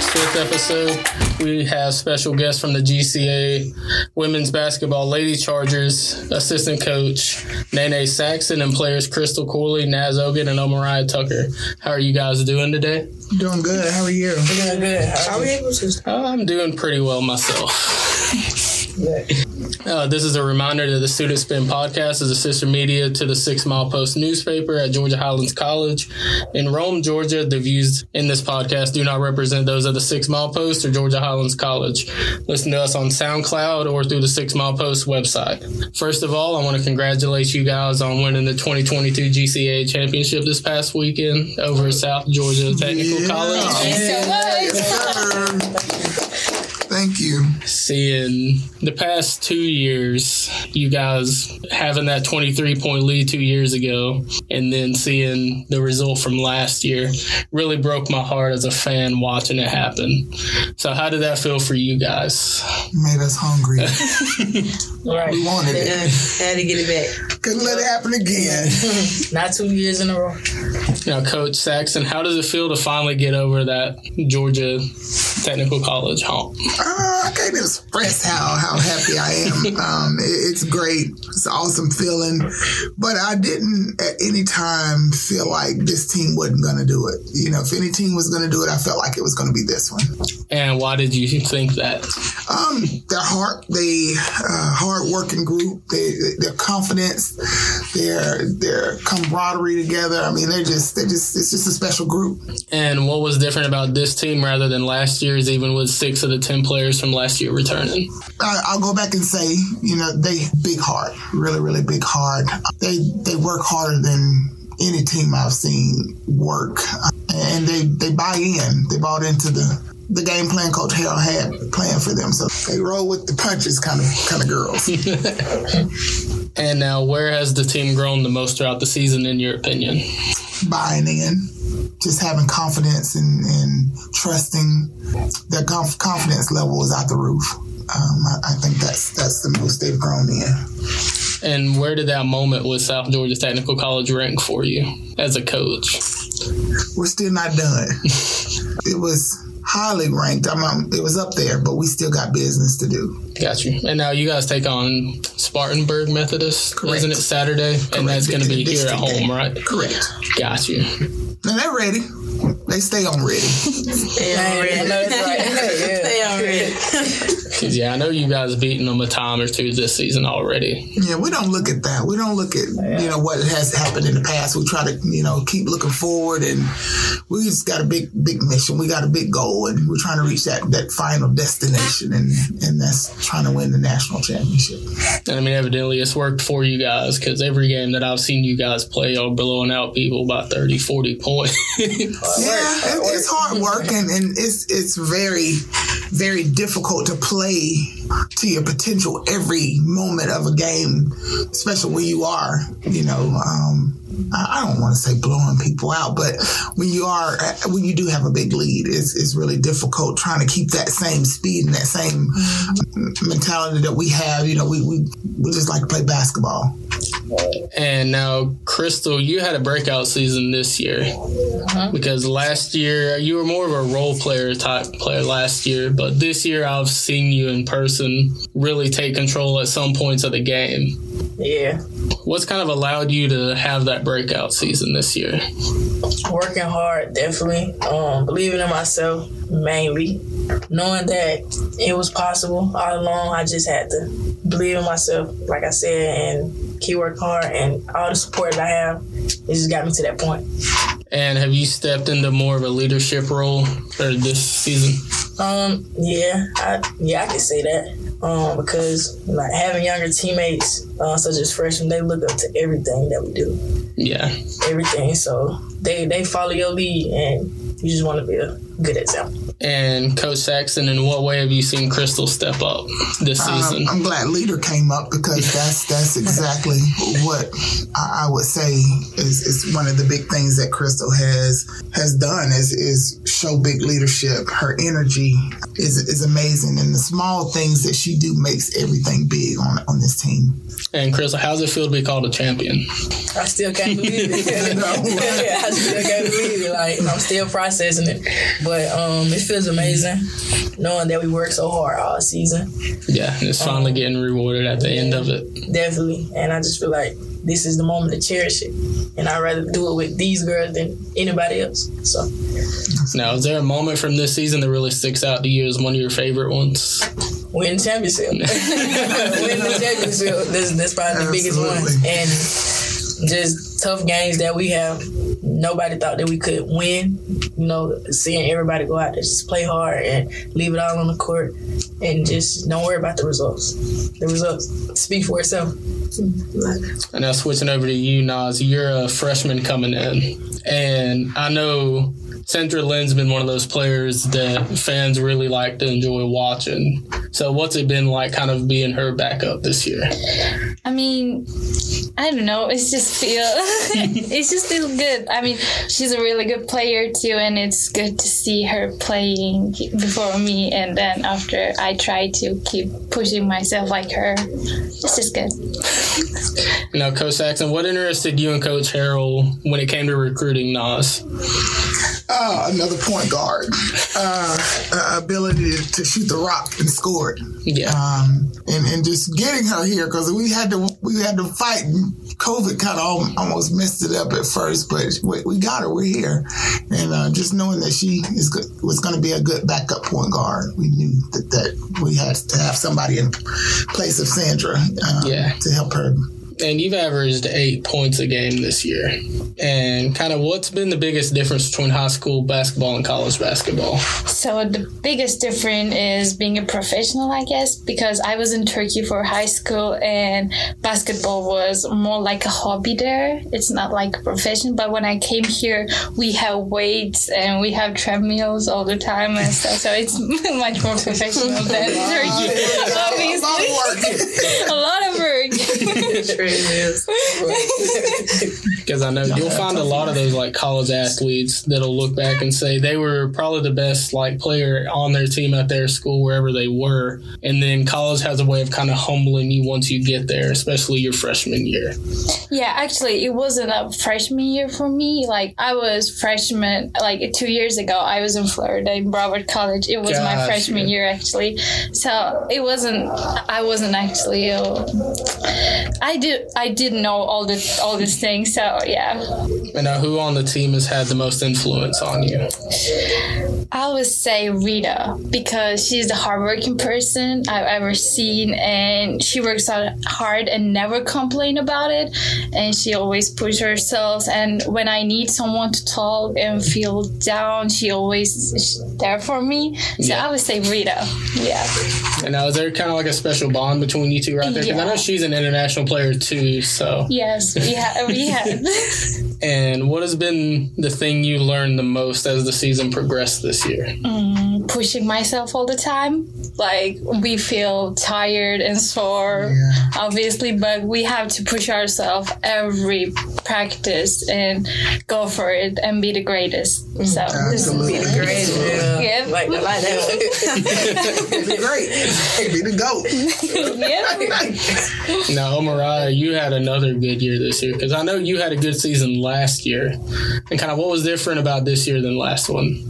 In 5th episode, we have special guests from the GCA Women's Basketball Lady Chargers, assistant coach Nene Saxon, and players Crystal Cooley, Naz Ogan, and Omariah Tucker. How are you guys doing today? Doing good. How are you? Doing good. How are you? Uh, I'm doing pretty well myself. Uh, this is a reminder that the Student Spin podcast is a sister media to the Six Mile Post newspaper at Georgia Highlands College in Rome, Georgia. The views in this podcast do not represent those of the Six Mile Post or Georgia Highlands College. Listen to us on SoundCloud or through the Six Mile Post website. First of all, I want to congratulate you guys on winning the 2022 GCA championship this past weekend over South Georgia Technical Yeah. College. Thank you. seeing the past two years, you guys having that 23 point lead two years ago, and then seeing the result from last year really broke my heart as a fan watching it happen. So, how did that feel for you guys? Made us hungry. Right. We wanted it. done had to get it back. Couldn't let it happen again. Not two years in a row. Now, Coach Saxon, how does it feel to finally get over that Georgia Technical College hump? Uh, I can't even express how, how happy I am. Um, it- it's great. It's an awesome feeling. But I didn't at any time feel like this team wasn't going to do it. You know, if any team was going to do it, I felt like it was going to be this one. And why did you think that? Um, their heart, they uh, hard working group, they, their confidence, their their camaraderie together. I mean, they're just they just it's just a special group. And what was different about this team rather than last year's, even with six of the 10 players from last year returning? I, I'll go back and say, you know, they big heart, really, really big heart. They they work harder than any team I've seen work, and they they buy in. They bought into the the game plan Coach Hale had planned for them. So they roll with the punches, kind of kind of girls. And now, where has the team grown the most throughout the season, in your opinion? buying in, just having confidence and, and trusting. Their conf- confidence level is out the roof. Um, I, I think that's that's the most they've grown in. And where did that moment with South Georgia Technical College rank for you as a coach? We're still not done. it was highly ranked. I'm, I'm- it was up there, but we still got business to do. Got you. And now you guys take on Spartanburg Methodist, Correct. isn't it Saturday? And that's going to be here at District home, game. right? Correct. Got you. And they're ready. They stay on ready. Stay on red. Stay on red. 'Cause, yeah, I know you guys beaten them a time or two this season already. Yeah, we don't look at that. We don't look at you know what has happened in the past. We try to you know keep looking forward, and we just got a big big mission. We got a big goal, and we're trying to reach that that final destination, and and that's trying to win the national championship. And I mean, evidently it's worked for you guys because every game that I've seen you guys play, you're blowing out people by 30, 40 points. Yeah, it, it's hard work, and, and it's it's very very difficult to play to your potential every moment of a game, especially when you are, you know. Um, I don't want to say blowing people out, but when you are, when you do have a big lead, it's, it's really difficult trying to keep that same speed and that same mentality that we have. You know, we, we, we just like to play basketball. And now, Crystal, you had a breakout season this year because last year you were more of a role player type player last year, but this year I've seen you in person really take control at some points of the game. Yeah. What's kind of allowed you to have that breakout season this year? Working hard, definitely. Um, believing in myself, mainly. Knowing that it was possible all along, I just had to believe in myself, like I said, and keep working hard. And all the support that I have, it just got me to that point. And have you stepped into more of a leadership role or this season? Um, yeah, I, yeah, I can say that. Um, because like having younger teammates, uh, such as freshmen, they look up to everything that we do, Yeah. everything. So they they follow your lead, and you just want to be a good example. And Coach Saxon, in what way have you seen Crystal step up this Um, season? I'm glad leader came up because that's that's exactly what I, I would say is, is one of the big things that Crystal has has done is is show big leadership. Her energy is is amazing, and the small things that she do makes everything big on on this team. And Chris, how's it feel to be called a champion? I still can't believe it. know, right? I still can't believe it. Like I'm still processing it, but um, it feels amazing knowing that we worked so hard all season. Yeah, and it's finally getting rewarded at the end of it. Definitely, and I just feel like this is the moment to cherish it, and I'd rather do it with these girls than anybody else. So Now, is there a moment from this season that really sticks out to you as one of your favorite ones? win the championship, win the championship. That's, that's probably the biggest one, and just tough games that we have. Nobody thought that we could win. You know, seeing everybody go out there, just play hard and leave it all on the court, and just don't worry about the results. The results speak for itself. Mm-hmm. And now switching over to you, Nas, you're a freshman coming in. And I know Sandra Lynn's been one of those players that fans really like to enjoy watching. So what's it been like kind of being her backup this year? I mean, I don't know. It's just feel it's just feel good. I mean, she's a really good player too, and it's good to see her playing before me, and then after I try to keep pushing myself like her. It's just good. Now, Coach Saxon, what interested you and Coach Harrell when it came to recruiting Nas? Uh, another point guard, uh, uh, ability to, to shoot the rock and score it. Yeah. um, and, and just getting her here because we had to we had to fight. And COVID kind of almost messed it up at first, but we, we got her. We're here, and uh, just knowing that she is good, was going to be a good backup point guard, we knew that, that we had to have somebody in place of Sandra uh, Yeah. to help her. And you've averaged eight points a game this year. And kind of what's been the biggest difference between high school basketball and college basketball? So the biggest difference is being a professional, I guess, because I was in Turkey for high school and basketball was more like a hobby there. It's not like a profession. But when I came here, we have weights and we have treadmills all the time and stuff. So it's much more professional than Turkey. A lot of Obviously, work. a lot of work. Because I know you'll find a lot of those like college athletes that'll look back and say they were probably the best like player on their team at their school wherever they were, and then college has a way of kind of humbling you once you get there, especially your freshman year. Yeah, actually, it wasn't a freshman year for me. Like I was freshman, like two years ago. I was in Florida in Broward College. It was my Gotcha. freshman year actually. So it wasn't. I wasn't actually. Uh, I did. I didn't know all the all these things. So yeah, And now, who on the team has had the most influence on you? I would say Rita because she's the hardworking person I've ever seen, and she works out hard and never complain about it. And she always pushes herself. And when I need someone to talk and feel down, she always is there for me. So Yeah. I would say Rita. Yeah. And now, is there kind of like a special bond between you two right there? Because I know she's an international player too. So, Yes, we have. We have. and what has been the thing you learned the most as the season progressed this year? Mm, pushing myself all the time. Like we feel tired and sore, Yeah. obviously, but we have to push ourselves every practice and go for it and be the greatest. Mm, so this is Absolutely. be the Great, yeah. Yeah. Like, I like that. Be great. Be the goat. yeah. Now, Mariah, you had another good year this year because I know you had a good season last year. And kind of what was different about this year than last one?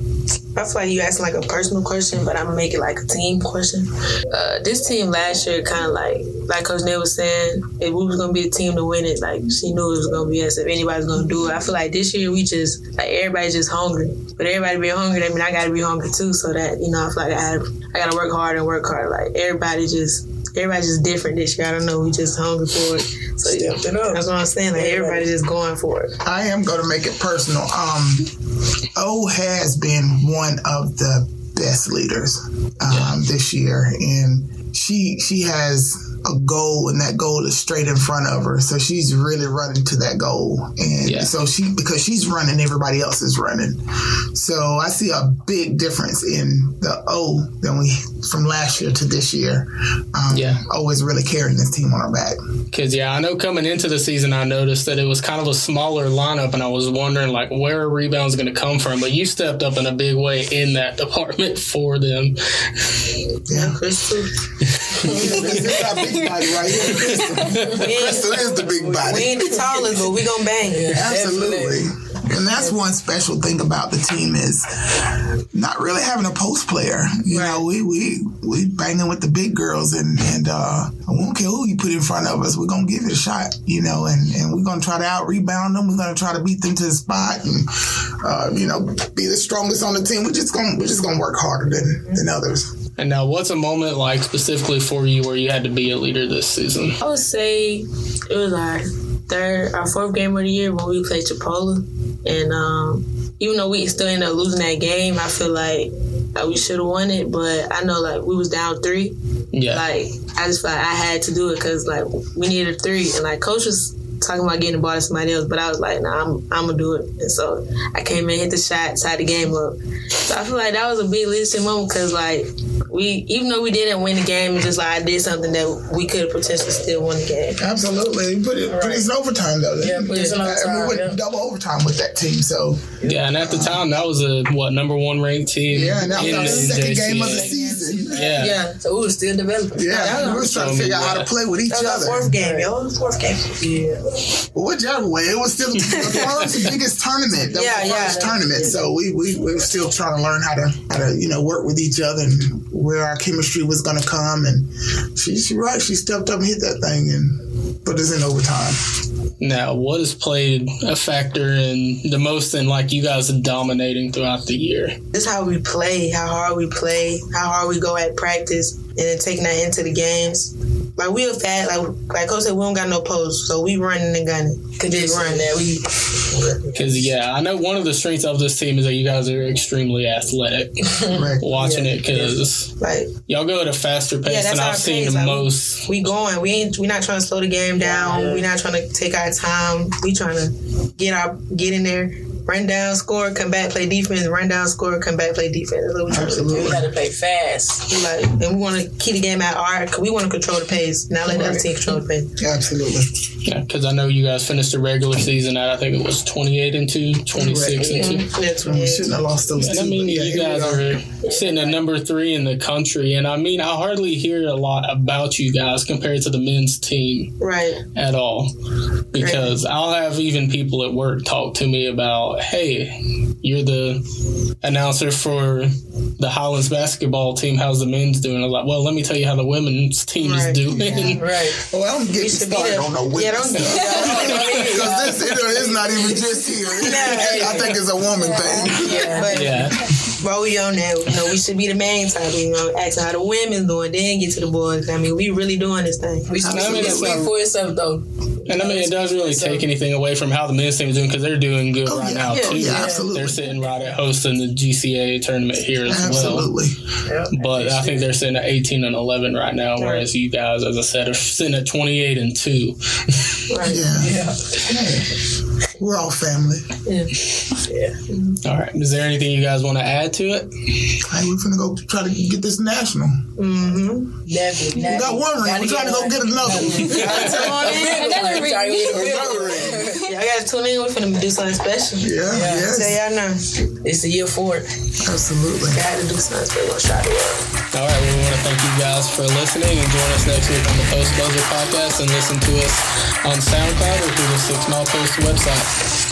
I feel like you asking like a personal question, but I'm gonna make it like a team question. Uh, this team last year, kind of like like Coach Neil was saying, if we was gonna be a team to win it, like she knew it was gonna be us. If anybody's gonna do it, I feel like this year we just like everybody's just hungry. But everybody being hungry, that mean I gotta be hungry too. So that you know, I feel like I have, I gotta work hard and work hard. Like everybody just. Everybody's just different this year. I don't know. We just hungry for it. So yeah, it that's what I'm saying. Like everybody's just going for it. I am going to make it personal. Um, O has been one of the best leaders um, this year, and she she has a goal and that goal is straight in front of her. So she's really running to that goal. And Yeah. so she, because she's running, everybody else is running. So I see a big difference in the O than we, from last year to this year. Um, Yeah. Always really carrying this team on our back. Because yeah, I know coming into the season, I noticed that it was kind of a smaller lineup, and I was wondering like where are rebounds going to come from. But you stepped up in a big way in that department for them. Yeah. Crystal. this is our big body right here. Crystal. Crystal is the big body. We ain't the tallest, but we gonna bang. Absolutely. And that's one special thing about the team is not really having a post player. You know, we we we banging with the big girls and and uh we don't care who you put in front of us, we're gonna give it a shot, you know, and, and we're gonna try to out rebound them, we're gonna try to beat them to the spot and uh, you know, be the strongest on the team. We're just gonna we're just gonna work harder than than others. And now, what's a moment like specifically for you where you had to be a leader this season? I would say it was our third, our fourth game of the year when we played Chipola, and um, even though we still ended up losing that game, I feel like we should have won it. But I know like we was down three, Yeah, like I just felt like I had to do it because like we needed a three, and like coach was talking about getting the ball to somebody else, but I was like, nah, I'm I'm gonna do it, and so I came in, hit the shot, tied the game up. So I feel like that was a big leadership moment because like we, even though we didn't win the game, it's just like I did something that we could have potentially still won the game. Absolutely. We put it put it in overtime though. Yeah, put it in I mean, we went yeah. double overtime with that team, so yeah. And at the time, that was a what number one ranked team. yeah, and that was in our the second game of the season. Yeah. Yeah, so we were still developing. Yeah, we were trying to figure out how to play with each That was other. our fourth game, yo. Fourth game. Yeah. But whichever way, it was still the first biggest tournament. That Yeah, was the yeah. first tournament. So we, we we were still trying to learn how to how to you know work with each other and where our chemistry was going to come. And she she right, she stepped up and hit that thing and put us in overtime. Now, what has played a factor in the most in like you guys dominating throughout the year? This is how we play, how hard we play, how hard we go at practice, and then taking that into the games. Like we are fat, like like Coach said, we don't got no post, so we running and gunning. Could just run that we Because yeah, I know one of the strengths of this team is that you guys are extremely athletic. Right. Watching it because like y'all go at a faster pace Yeah, that's than our I've seen pace, like, most. we going. We ain't we not trying to slow the game down. We not trying to take our time. We trying to get our get in there, run down, score, come back, play defense, run down, score, come back, play defense. That's what we trying to. Absolutely. we had to play fast. Like, and we want to keep the game at our. Cause we want to control the pace. Not let the other team control the pace. Absolutely. Yeah, because I know you guys finished the regular season at I think it was 28 and 2, 26 and 2. That's when We what shouldn't have lost those And two. I mean, yeah, you guys are sitting at number three in the country, and I mean, I hardly hear a lot about you guys compared to the men's team right. at all. Because I'll have even people at work talk to me about, hey, you're the announcer for the Highlands basketball team. How's the men's doing? I was like, well, let me tell you how the women's team Right. is doing. Right. Well, oh, I'm getting should be started there. on the women Yeah, don't- stuff. Because this it, it's not even just here. I think it's a woman thing. Yeah. But Yeah. While we on that, you know, we should be the main topic. You know, asking how the women's doing, then get to the boys. I mean, we really doing this thing. We should, I mean, it speak for itself though. And I mean, it doesn't really take anything away from how the men's team is doing because they're doing good oh, right yeah. now, Yeah, too. yeah, absolutely. They're sitting right at hosting the GCA tournament here as well. Absolutely. But I think they're sitting at 18 and 11 right now, whereas you guys, as I said, are sitting at 28 and 2. Right. Yeah. Yeah. We're all family. Yeah. All right. Is there anything you guys want to add to it? Hey, we're gonna go try to get this national. Mm-hmm. Definitely. We got one ring. We're trying to go get another one. Come on in. Another ring. Another. Y'all gotta tune in. We're finna do something special. Yeah, Yeah. Tell yes. y'all now. It's the year for it. Absolutely. Gotta do something special. Shot it up. All right. We want to thank you guys for listening and join us next week on the Post Buzzer podcast and listen to us on SoundCloud or through the Six Mile Post website.